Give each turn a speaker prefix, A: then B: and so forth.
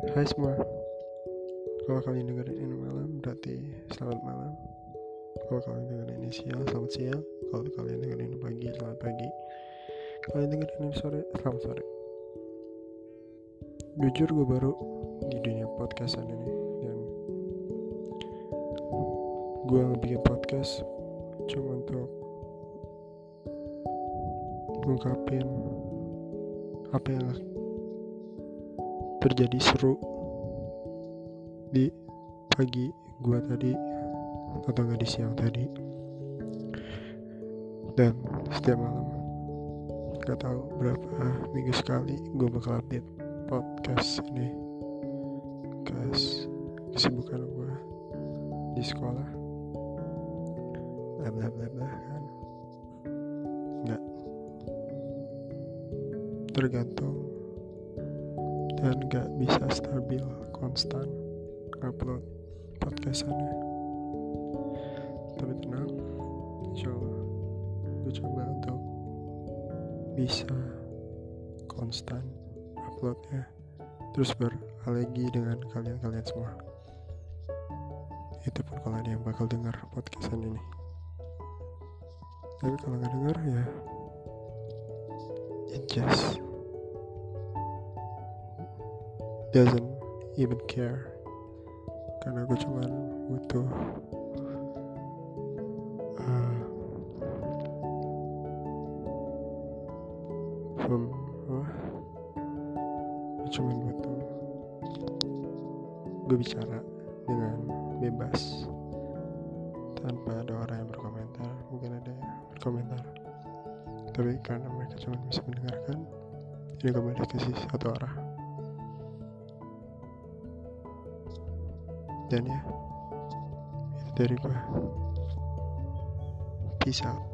A: Hai semua. Kalau kalian dengerin ini malam Berarti selamat malam. Kalau kalian dengerin ini siang Selamat siang. Kalau kalian dengerin ini pagi Selamat pagi. Kalian dengerin ini sore Selamat sore. Jujur gue baru Di dunia podcastan ini Dan Gue bikin podcast Cuma untuk Ngungkapin Apa yang terjadi seru di pagi gua tadi atau nggak di siang tadi. Dan setiap malam nggak tahu berapa minggu sekali gue bakal update podcast ini. Kas kesibukan gue di sekolah. Bla bla bla kan? Nggak. Tergantung dan gak bisa stabil konstan upload podcastannya tapi tenang insya Allah gue coba untuk bisa konstan uploadnya terus beralegi dengan kalian-kalian semua. Itu pun kalau ada yang bakal dengar podcastan ini. Tapi kalau nggak denger ya it just doesn't even care. Karena gue cuman butuh uh, pem, apa? gue cuman butuh gue bicara dengan bebas tanpa ada orang yang berkomentar. Mungkin ada yang berkomentar. Tapi karena mereka cuma bisa mendengarkan ini komunikasi satu arah dan ya itu dari gue peace out